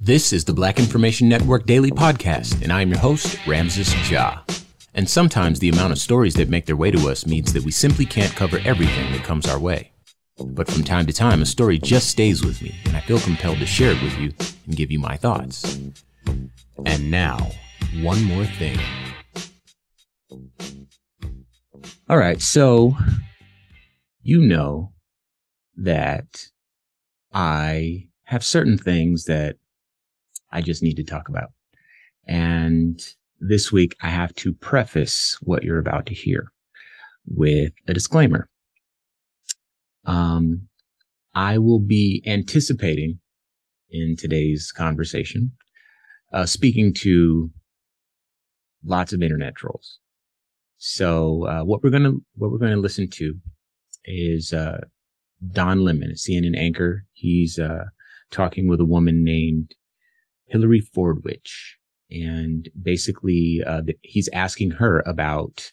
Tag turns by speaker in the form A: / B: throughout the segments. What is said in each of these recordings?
A: This is the Black Information Network Daily Podcast, and I am your host, Ramses Ja. And sometimes the amount of stories that make their way to us means that we simply can't cover everything that comes our way. But from time to time, a story just stays with me, and I feel compelled to share it with you and give you my thoughts. And now, one more thing. All right, so you know that I have certain things that I just need to talk about. And this week I have to preface what you're about to hear with a disclaimer. Um, I will be anticipating in today's conversation, uh, speaking to lots of internet trolls. So, uh, what we're to, what we're to listen to is, uh, Don Lemon, a CNN anchor. He's, uh, talking with a woman named Hilary Fordwich. And basically, uh, he's asking her about,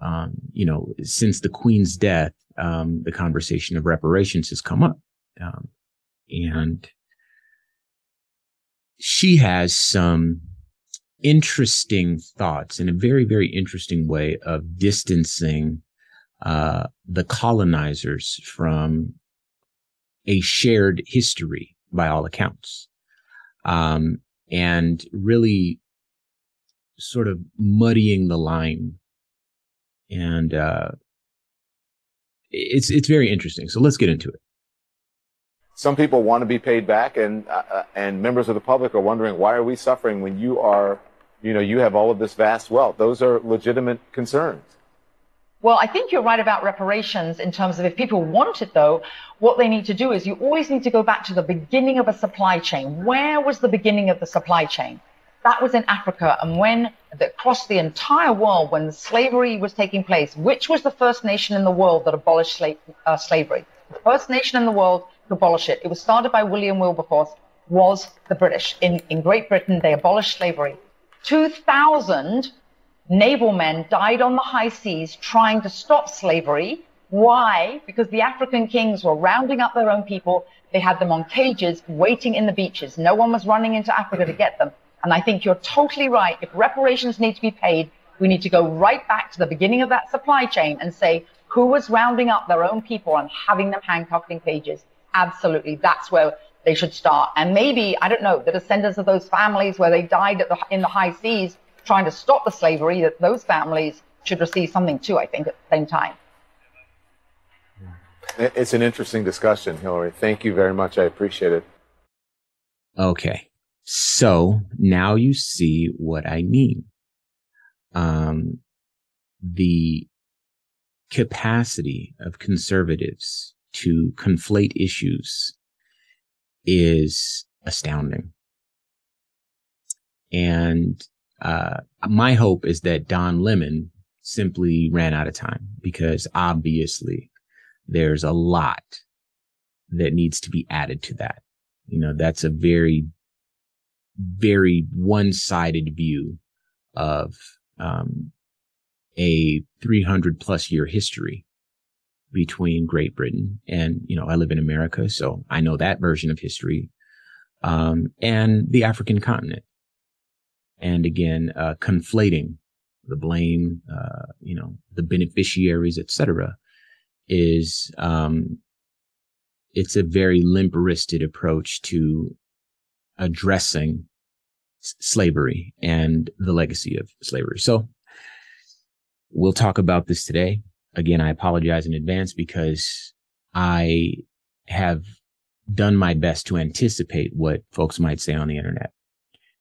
A: um, you know, since the Queen's death, um, the conversation of reparations has come up. Um, and she has some interesting thoughts in a very, very interesting way of distancing uh, the colonizers from a shared history by all accounts um, and really sort of muddying the line. And uh, it's it's very interesting. So let's get into it.
B: Some people want to be paid back, and uh, uh, and members of the public are wondering why are we suffering when you are, you know, you have all of this vast wealth. Those are legitimate concerns.
C: Well, I think you're right about reparations in terms of if people want it, though, what they need to do is you always need to go back to the beginning of a supply chain. Where was the beginning of the supply chain? That was in Africa. And when across the entire world, when slavery was taking place, which was the first nation in the world that abolished uh, slavery? The first nation in the world to abolish it. It was started by William Wilberforce, was the British. In, in Great Britain, they abolished slavery. 2000 naval men died on the high seas trying to stop slavery. Why? Because the African kings were rounding up their own people. They had them on cages waiting in the beaches. No one was running into Africa to get them. And I think you're totally right. If reparations need to be paid, we need to go right back to the beginning of that supply chain and say who was rounding up their own people and having them handcuffed in cages. Absolutely. That's where they should start. And maybe, I don't know, the descendants of those families where they died the, in the high seas trying to stop the slavery, that those families should receive something too, I think, at the same time.
B: It's an interesting discussion, Hilary. Thank you very much. I appreciate it.
A: Okay. So now you see what I mean. Um, the capacity of conservatives to conflate issues is astounding. And uh, my hope is that Don Lemon simply ran out of time because obviously there's a lot that needs to be added to that. You know, that's a very, very one-sided view of um, a 300 plus year history between Great Britain and, you know, I live in America, so I know that version of history, um, and the African continent. And again, uh, conflating the blame, uh, you know, the beneficiaries, etc., is um, it's a very limp-wristed approach to addressing s- slavery and the legacy of slavery. So we'll talk about this today. Again, I apologize in advance because I have done my best to anticipate what folks might say on the internet,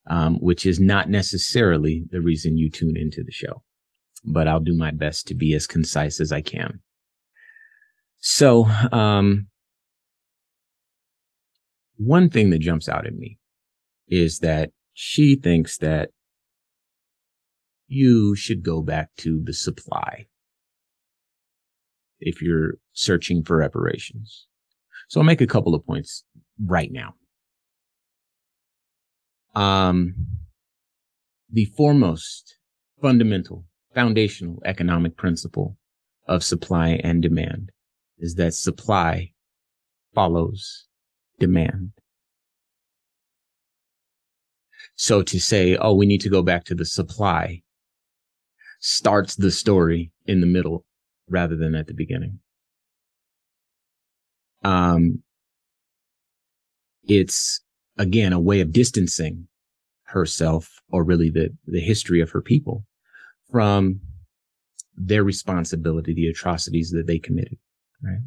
A: um, which is not necessarily the reason you tune into the show, but I'll do my best to be as concise as I can. So, um, one thing that jumps out at me is that she thinks that you should go back to the supply if you're searching for reparations. So I'll make a couple of points right now. Um, the foremost fundamental foundational economic principle of supply and demand is that supply follows demand. So to say, oh, we need to go back to the supply starts the story in the middle rather than at the beginning. Um, it's again a way of distancing herself or really the, the history of her people from their responsibility, the atrocities that they committed, right?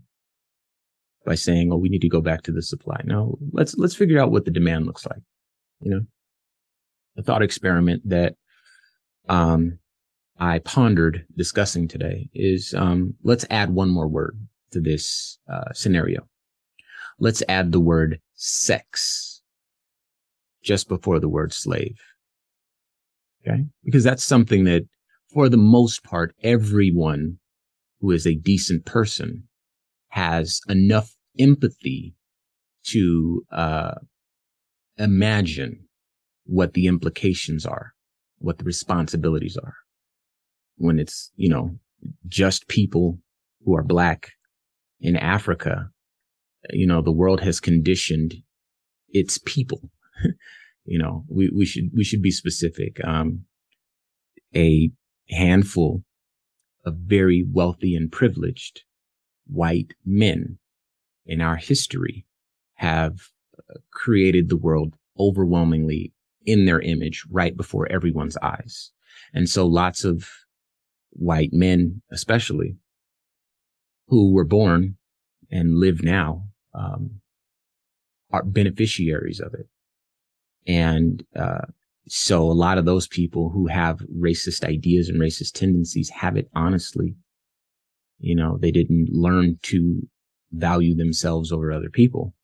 A: By saying, oh, we need to go back to the supply. No, let's, let's figure out what the demand looks like. You know, a thought experiment that, um, I pondered discussing today is, um, let's add one more word to this, uh, scenario. Let's add the word sex just before the word slave. Okay. Because that's something that for the most part, everyone who is a decent person has enough empathy to, uh, imagine what the implications are, what the responsibilities are when it's, you know, just people who are black in Africa. You know, the world has conditioned its people. you know, we, we should, we should be specific. Um, a handful of very wealthy and privileged white men in our history have uh, created the world overwhelmingly in their image right before everyone's eyes. And so lots of white men, especially who were born and live now, um, are beneficiaries of it. And, uh, so a lot of those people who have racist ideas and racist tendencies have it honestly. You know, they didn't learn to value themselves over other people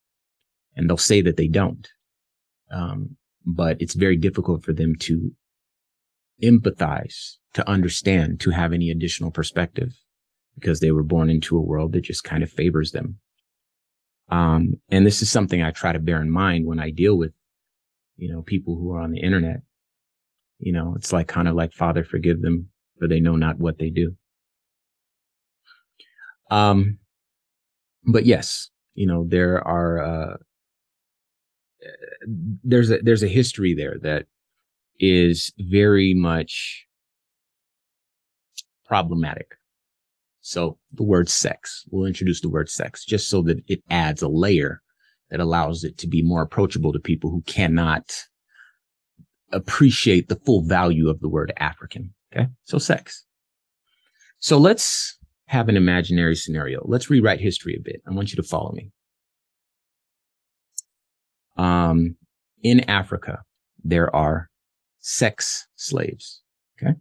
A: and they'll say that they don't. Um, but it's very difficult for them to empathize, to understand, to have any additional perspective because they were born into a world that just kind of favors them. Um, and this is something I try to bear in mind when I deal with, you know, people who are on the internet. You know, it's like kind of like Father, forgive them for they know not what they do. Um, but yes, you know, there are, uh, there's a, there's a history there that is very much problematic. So the word sex, we'll introduce the word sex just so that it adds a layer that allows it to be more approachable to people who cannot appreciate the full value of the word African. Okay. So sex. So let's have an imaginary scenario. Let's rewrite history a bit. I want you to follow me. Um, in Africa, there are sex slaves. Okay.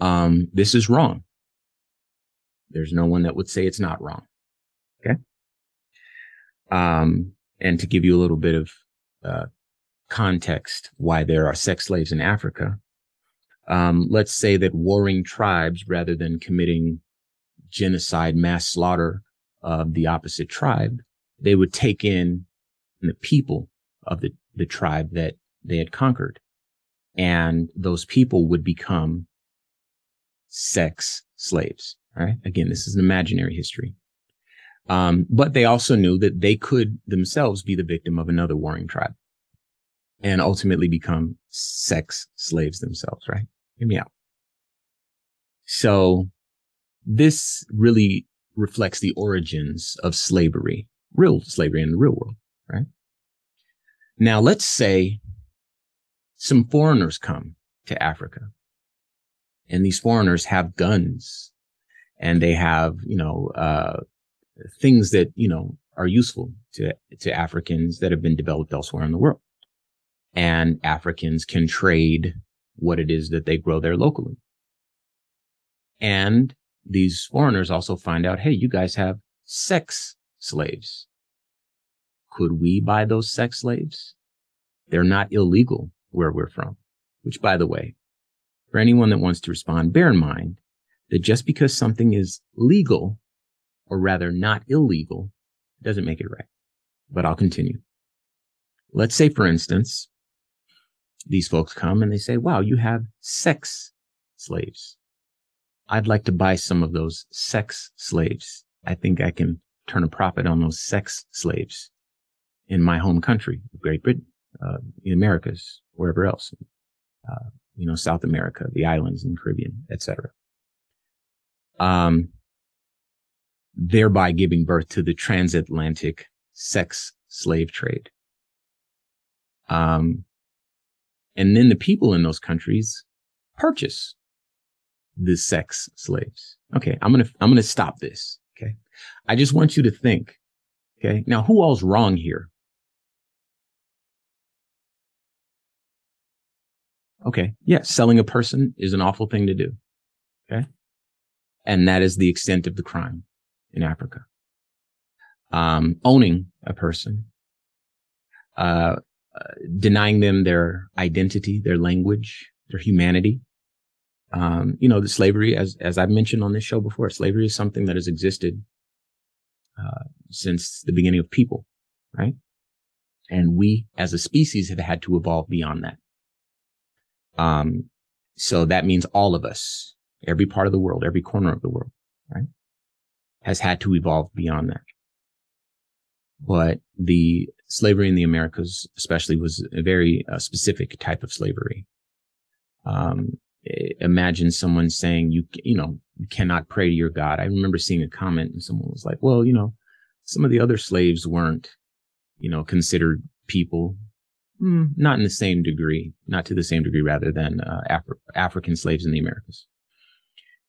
A: Um, this is wrong. There's no one that would say it's not wrong. Okay. Um, and to give you a little bit of, uh, context why there are sex slaves in Africa. Um, let's say that warring tribes, rather than committing genocide, mass slaughter of the opposite tribe, they would take in the people of the, the tribe that they had conquered. And those people would become sex slaves. All right. Again, this is an imaginary history. Um, but they also knew that they could themselves be the victim of another warring tribe and ultimately become sex slaves themselves, right? Hear me out. So this really reflects the origins of slavery, real slavery in the real world, right? Now let's say some foreigners come to Africa and these foreigners have guns and they have, you know, uh, things that, you know, are useful to, to Africans that have been developed elsewhere in the world. And Africans can trade what it is that they grow there locally. And these foreigners also find out, hey, you guys have sex slaves. Could we buy those sex slaves? They're not illegal where we're from, which by the way, for anyone that wants to respond, bear in mind that just because something is legal or rather not illegal doesn't make it right. But I'll continue. Let's say, for instance, these folks come and they say, wow, you have sex slaves. I'd like to buy some of those sex slaves. I think I can turn a profit on those sex slaves in my home country, Great Britain, uh, the Americas, wherever else, uh, you know, South America, the islands and Caribbean, etc. Um, thereby giving birth to the transatlantic sex slave trade. Um, and then the people in those countries purchase the sex slaves. Okay. I'm to, I'm to stop this. Okay. I just want you to think. Okay. Now, who all's wrong here? Okay. Yeah. Selling a person is an awful thing to do. Okay. And that is the extent of the crime in Africa. Um, owning a person, uh, denying them their identity, their language, their humanity. Um, you know, the slavery, as, as I've mentioned on this show before, slavery is something that has existed, uh, since the beginning of people, right? And we as a species have had to evolve beyond that. Um, so that means all of us, every part of the world, every corner of the world, right? Has had to evolve beyond that. But the slavery in the Americas, especially, was a very uh, specific type of slavery. Um, imagine someone saying you you know you cannot pray to your God. I remember seeing a comment and someone was like, "Well, you know, some of the other slaves weren't, you know, considered people." Mm, not in the same degree, not to the same degree, rather than uh, Afri- African slaves in the Americas.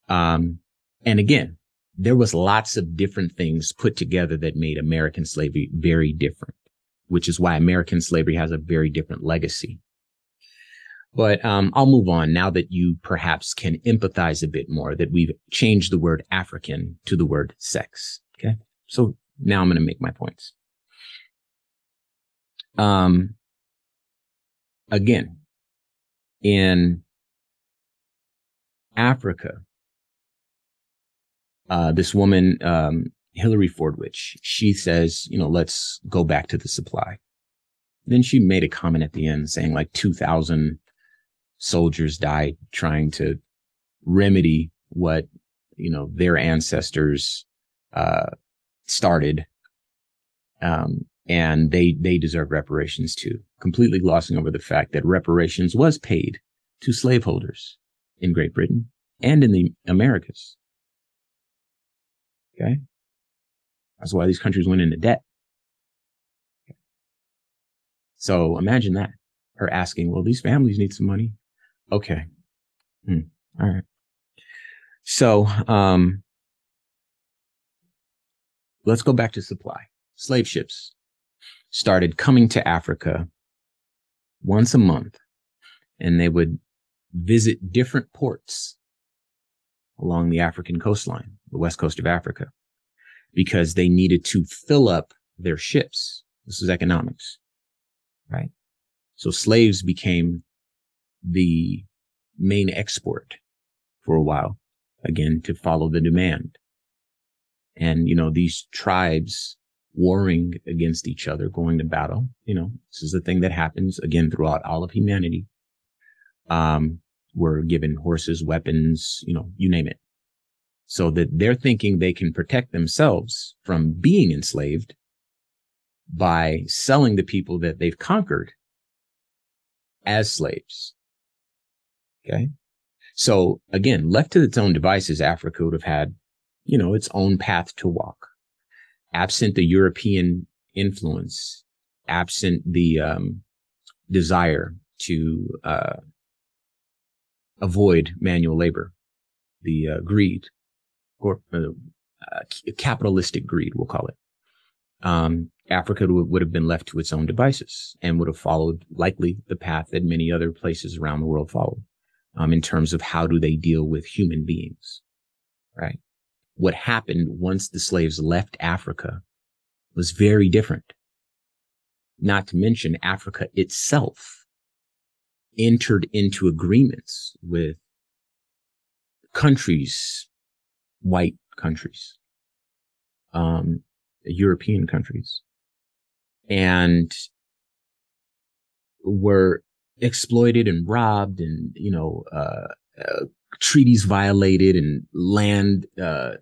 A: Um, and again, there was lots of different things put together that made American slavery very different, which is why American slavery has a very different legacy. But um, I'll move on now that you perhaps can empathize a bit more that we've changed the word African to the word sex. Okay. So now I'm going to make my points. Um, again, in Africa, uh, this woman, um, Hilary Fordwich, she says, you know, let's go back to the supply. Then she made a comment at the end saying like 2000 soldiers died trying to remedy what, you know, their ancestors, uh, started. Um, and they, they deserve reparations too, completely glossing over the fact that reparations was paid to slaveholders in Great Britain and in the Americas. Okay. That's why these countries went into debt. So imagine that her asking, well, these families need some money. Okay. Hmm. All right. So, um, let's go back to supply. Slave ships started coming to Africa once a month and they would visit different ports along the African coastline, the west coast of Africa, because they needed to fill up their ships. This is economics, right? So slaves became the main export for a while, again, to follow the demand And, you know, these tribes warring against each other, going to battle, you know, this is the thing that happens again throughout all of humanity. Um, were given horses, weapons, you know, you name it. So that they're thinking they can protect themselves from being enslaved by selling the people that they've conquered as slaves. Okay. So again, left to its own devices, Africa would have had, you know, its own path to walk. Absent the European influence, absent the um, desire to uh, avoid manual labor, the uh, greed, or uh, capitalistic greed, we'll call it. Um, Africa would, would have been left to its own devices and would have followed likely the path that many other places around the world followed um, in terms of how do they deal with human beings, right? What happened once the slaves left Africa was very different. Not to mention Africa itself entered into agreements with countries, white countries, um, European countries, and were exploited and robbed and, you know, uh, uh, treaties violated and land, uh,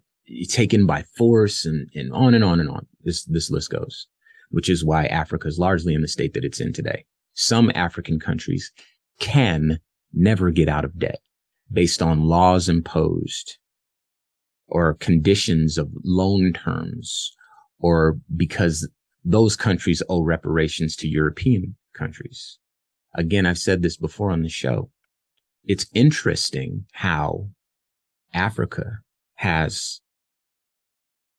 A: taken by force and, and on and on and on. This, this list goes, which is why Africa is largely in the state that it's in today. Some African countries can never get out of debt based on laws imposed or conditions of loan terms or because those countries owe reparations to European countries. Again, I've said this before on the show. It's interesting how Africa has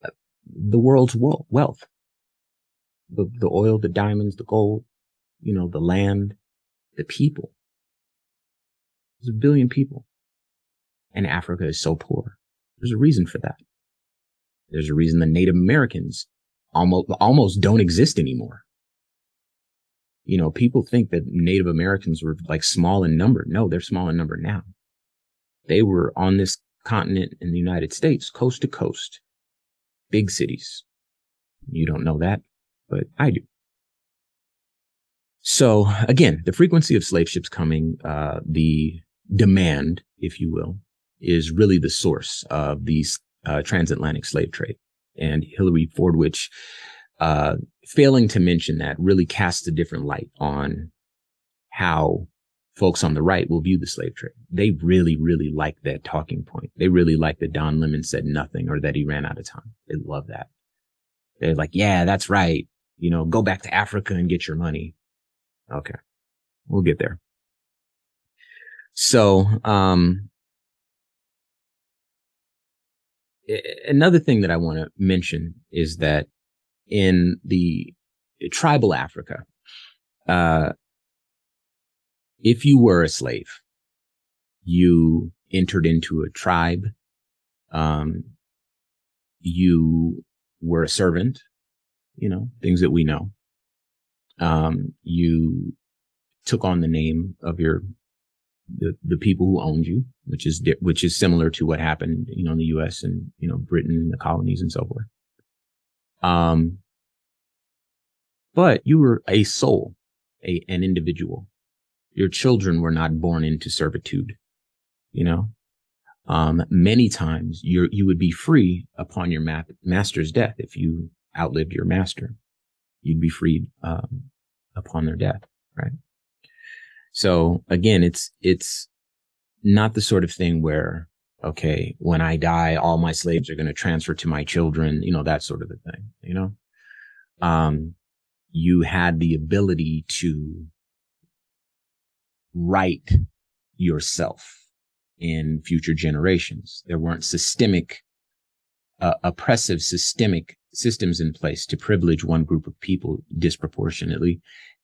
A: uh, the world's wealth, the, the oil, the diamonds, the gold, you know, the land, the people. There's a billion people and Africa is so poor. There's a reason for that. There's a reason the Native Americans almost, almost don't exist anymore you know, people think that Native Americans were like small in number. No, they're small in number now. They were on this continent in the United States, coast to coast, big cities. You don't know that, but I do. So again, the frequency of slave ships coming, uh, the demand, if you will, is really the source of these uh, transatlantic slave trade. And Hilary Fordwich uh, failing to mention that really casts a different light on how folks on the right will view the slave trade. They really, really like that talking point. They really like that Don Lemon said nothing or that he ran out of time. They love that. They're like, yeah, that's right. You know, go back to Africa and get your money. Okay. We'll get there. So, um, another thing that I want to mention is that in the tribal Africa, uh, if you were a slave, you entered into a tribe, um, you were a servant, you know, things that we know. Um, you took on the name of your the, people who owned you, which is which is similar to what happened, you know, in the U.S. and you know Britain, the colonies, and so forth. Um, but you were a soul, a, an individual. Your children were not born into servitude, you know? Um, many times you you would be free upon your ma- master's death. If you outlived your master, you'd be freed, um, upon their death, right? So again, it's, it's not the sort of thing where okay, when I die, all my slaves are going to transfer to my children, you know, that sort of a thing, you know? Um, you had the ability to write yourself in future generations. There weren't systemic, uh, oppressive systemic systems in place to privilege one group of people disproportionately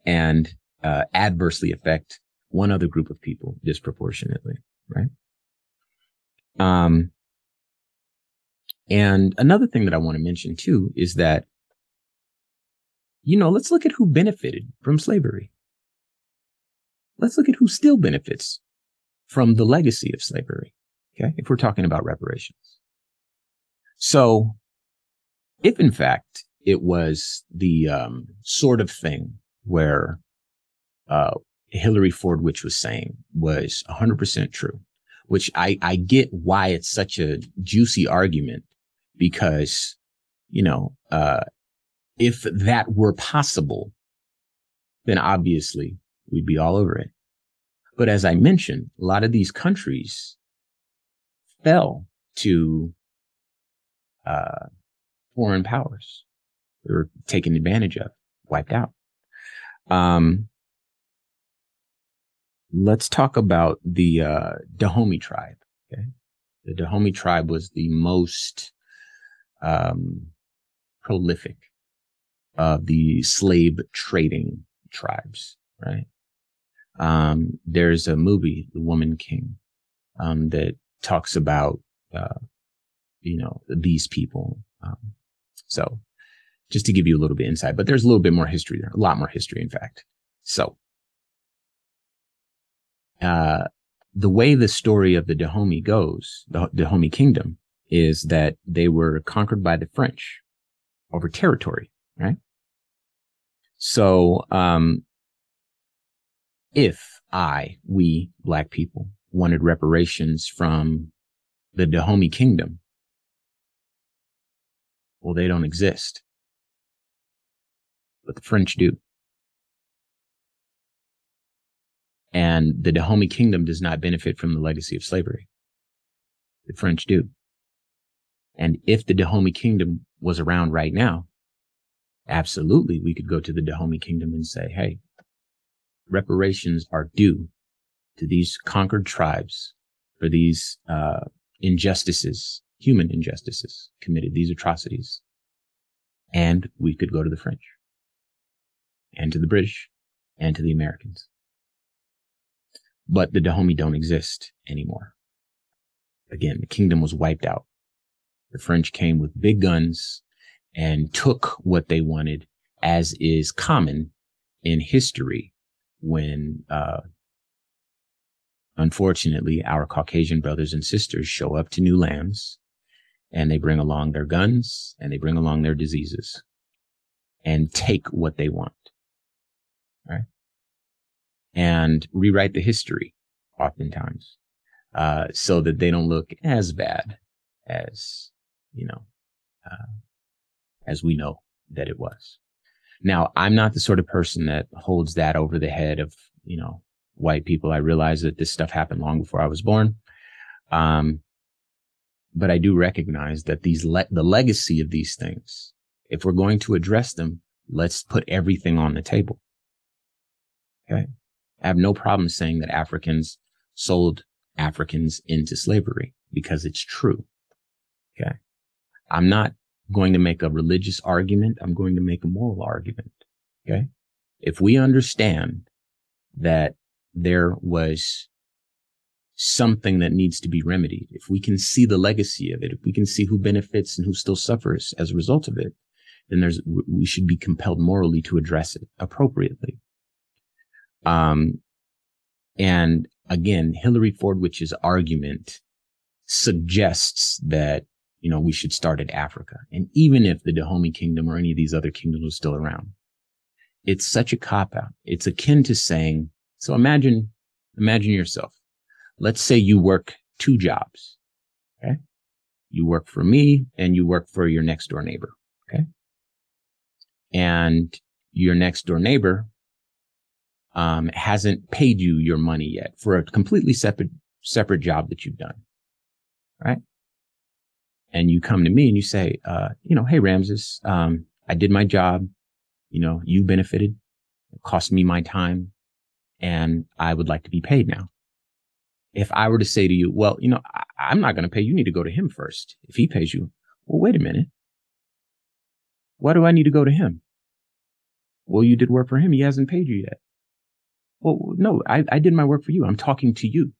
A: and uh, adversely affect one other group of people disproportionately, right? Um, and another thing that I want to mention too is that, you know, let's look at who benefited from slavery. Let's look at who still benefits from the legacy of slavery. Okay. If we're talking about reparations. So if in fact it was the um, sort of thing where uh, Hilary Fordwich was saying was 100% true, which I, I get why it's such a juicy argument because, you know, uh, if that were possible, then obviously we'd be all over it. But as I mentioned, a lot of these countries fell to uh, foreign powers. They were taken advantage of, wiped out. Um, let's talk about the uh, Dahomey tribe. Okay, the Dahomey tribe was the most um, prolific of the slave trading tribes. Right. Um, there's a movie, The Woman King, um, that talks about uh, you know these people. Um, so just to give you a little bit insight, but there's a little bit more history there, a lot more history, in fact. So, uh, the way the story of the Dahomey goes, the Dahomey kingdom, is that they were conquered by the French over territory, right? So, um, if I, we, black people, wanted reparations from the Dahomey kingdom, well, they don't exist but the French do. And the Dahomey kingdom does not benefit from the legacy of slavery. The French do. And if the Dahomey kingdom was around right now, absolutely we could go to the Dahomey kingdom and say, hey, reparations are due to these conquered tribes for these uh, injustices, human injustices committed, these atrocities. And we could go to the French and to the British and to the Americans. But the Dahomey don't exist anymore. Again, the kingdom was wiped out. The French came with big guns and took what they wanted, as is common in history when, uh, unfortunately, our Caucasian brothers and sisters show up to new lands and they bring along their guns and they bring along their diseases and take what they want right? And rewrite the history oftentimes, uh, so that they don't look as bad as, you know, uh, as we know that it was. Now, I'm not the sort of person that holds that over the head of, you know, white people. I realize that this stuff happened long before I was born. Um, but I do recognize that these le- the legacy of these things, if we're going to address them, let's put everything on the table. Okay. I have no problem saying that Africans sold Africans into slavery because it's true. Okay. I'm not going to make a religious argument. I'm going to make a moral argument. Okay. If we understand that there was something that needs to be remedied, if we can see the legacy of it, if we can see who benefits and who still suffers as a result of it, then there's, we should be compelled morally to address it appropriately. Um, and again, Hilary Fordwich's argument suggests that, you know, we should start at Africa. And even if the Dahomey kingdom or any of these other kingdoms was still around, it's such a cop out. It's akin to saying, so imagine, imagine yourself. Let's say you work two jobs. Okay. You work for me and you work for your next door neighbor. Okay. And your next door neighbor um, hasn't paid you your money yet for a completely separate separate job that you've done, right? And you come to me and you say, uh, you know, hey Ramses, um, I did my job. You know, you benefited. It cost me my time, and I would like to be paid now. If I were to say to you, well, you know, I, am not going to pay. You need to go to him first. If he pays you, well, wait a minute. Why do I need to go to him? Well, you did work for him. He hasn't paid you yet. Well, no, I, I did my work for you. I'm talking to you.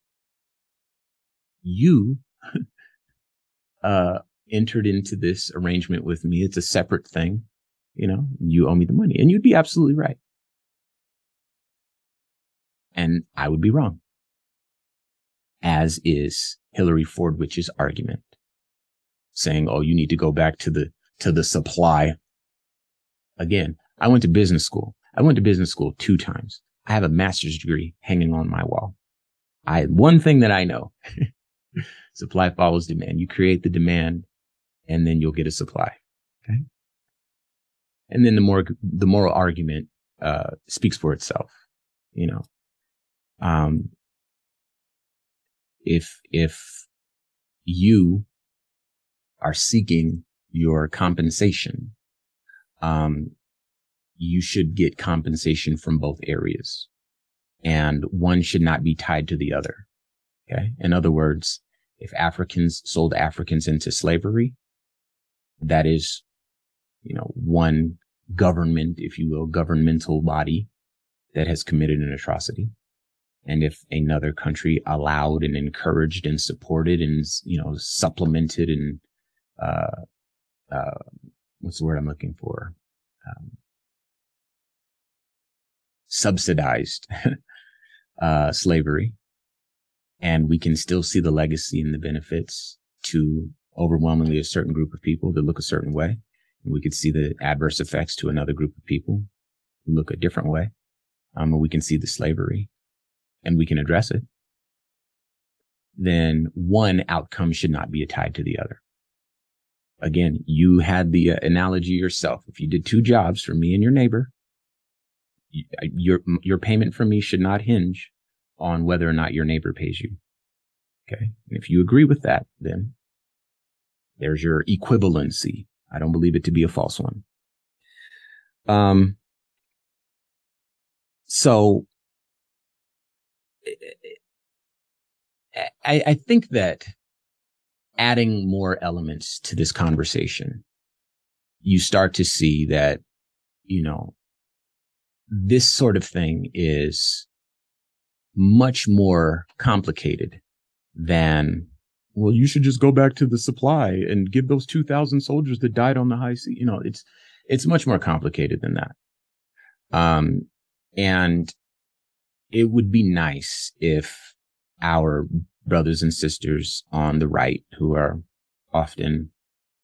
A: You, uh, entered into this arrangement with me. It's a separate thing. You know, you owe me the money and you'd be absolutely right. And I would be wrong. As is Hilary Fordwich's argument saying, Oh, you need to go back to the, to the supply. Again, I went to business school. I went to business school two times. I have a master's degree hanging on my wall. I, one thing that I know, supply follows demand. You create the demand and then you'll get a supply. Okay. And then the more, the moral argument, uh, speaks for itself, you know. Um, if, if you are seeking your compensation, um, you should get compensation from both areas and one should not be tied to the other. Okay. In other words, if Africans sold Africans into slavery, that is, you know, one government, if you will, governmental body that has committed an atrocity. And if another country allowed and encouraged and supported and, you know, supplemented and, uh, uh, what's the word I'm looking for? Um, subsidized uh, slavery, and we can still see the legacy and the benefits to overwhelmingly a certain group of people that look a certain way. And we could see the adverse effects to another group of people who look a different way. Um, and we can see the slavery and we can address it. Then one outcome should not be tied to the other. Again, you had the uh, analogy yourself. If you did two jobs for me and your neighbor, your your payment from me should not hinge on whether or not your neighbor pays you. Okay. And if you agree with that, then there's your equivalency. I don't believe it to be a false one. Um, so I, I think that adding more elements to this conversation, you start to see that, you know, this sort of thing is much more complicated than well you should just go back to the supply and give those 2000 soldiers that died on the high sea you know it's it's much more complicated than that. Um and it would be nice if our brothers and sisters on the right who are often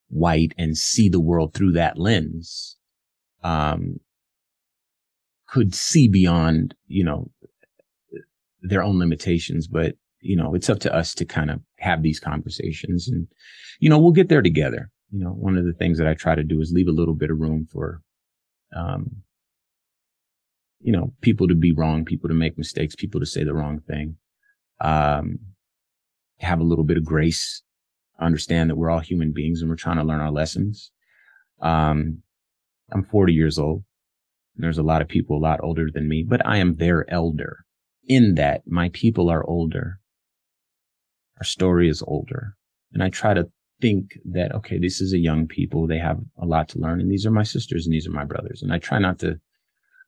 A: white and see the world through that lens um could see beyond, you know, their own limitations, but you know, it's up to us to kind of have these conversations and, you know, we'll get there together. You know, one of the things that I try to do is leave a little bit of room for, um, you know, people to be wrong, people to make mistakes, people to say the wrong thing. Um, have a little bit of grace, understand that we're all human beings and we're trying to learn our lessons. Um, I'm 40 years old. There's a lot of people a lot older than me, but I am their elder in that my people are older. Our story is older. And I try to think that, okay, this is a young people. They have a lot to learn. And these are my sisters and these are my brothers. And I try not to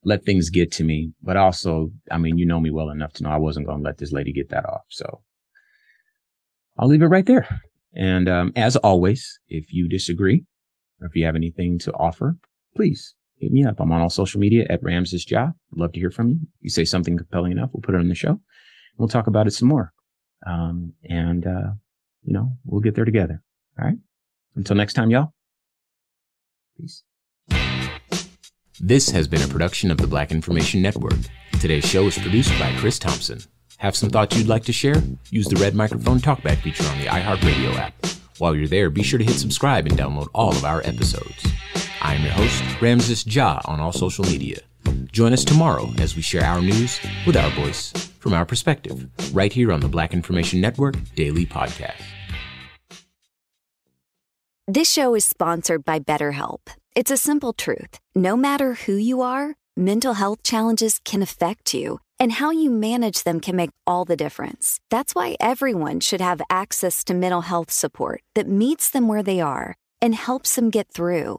A: let things get to me, but also, I mean, you know me well enough to know I wasn't going to let this lady get that off. So I'll leave it right there. And um, as always, if you disagree or if you have anything to offer, please hit me up. I'm on all social media at Ramses Ja. Love to hear from you. You say something compelling enough, we'll put it on the show. We'll talk about it some more. Um, and, uh, you know, we'll get there together. All right. Until next time, y'all. Peace.
D: This has been a production of the Black Information Network. Today's show is produced by Chris Thompson. Have some thoughts you'd like to share? Use the red microphone talkback feature on the iHeartRadio app. While you're there, be sure to hit subscribe and download all of our episodes. I am your host, Ramses Ja, on all social media. Join us tomorrow as we share our news with our voice, from our perspective, right here on the Black Information Network Daily Podcast.
E: This show is sponsored by BetterHelp. It's a simple truth. No matter who you are, mental health challenges can affect you, and how you manage them can make all the difference. That's why everyone should have access to mental health support that meets them where they are and helps them get through.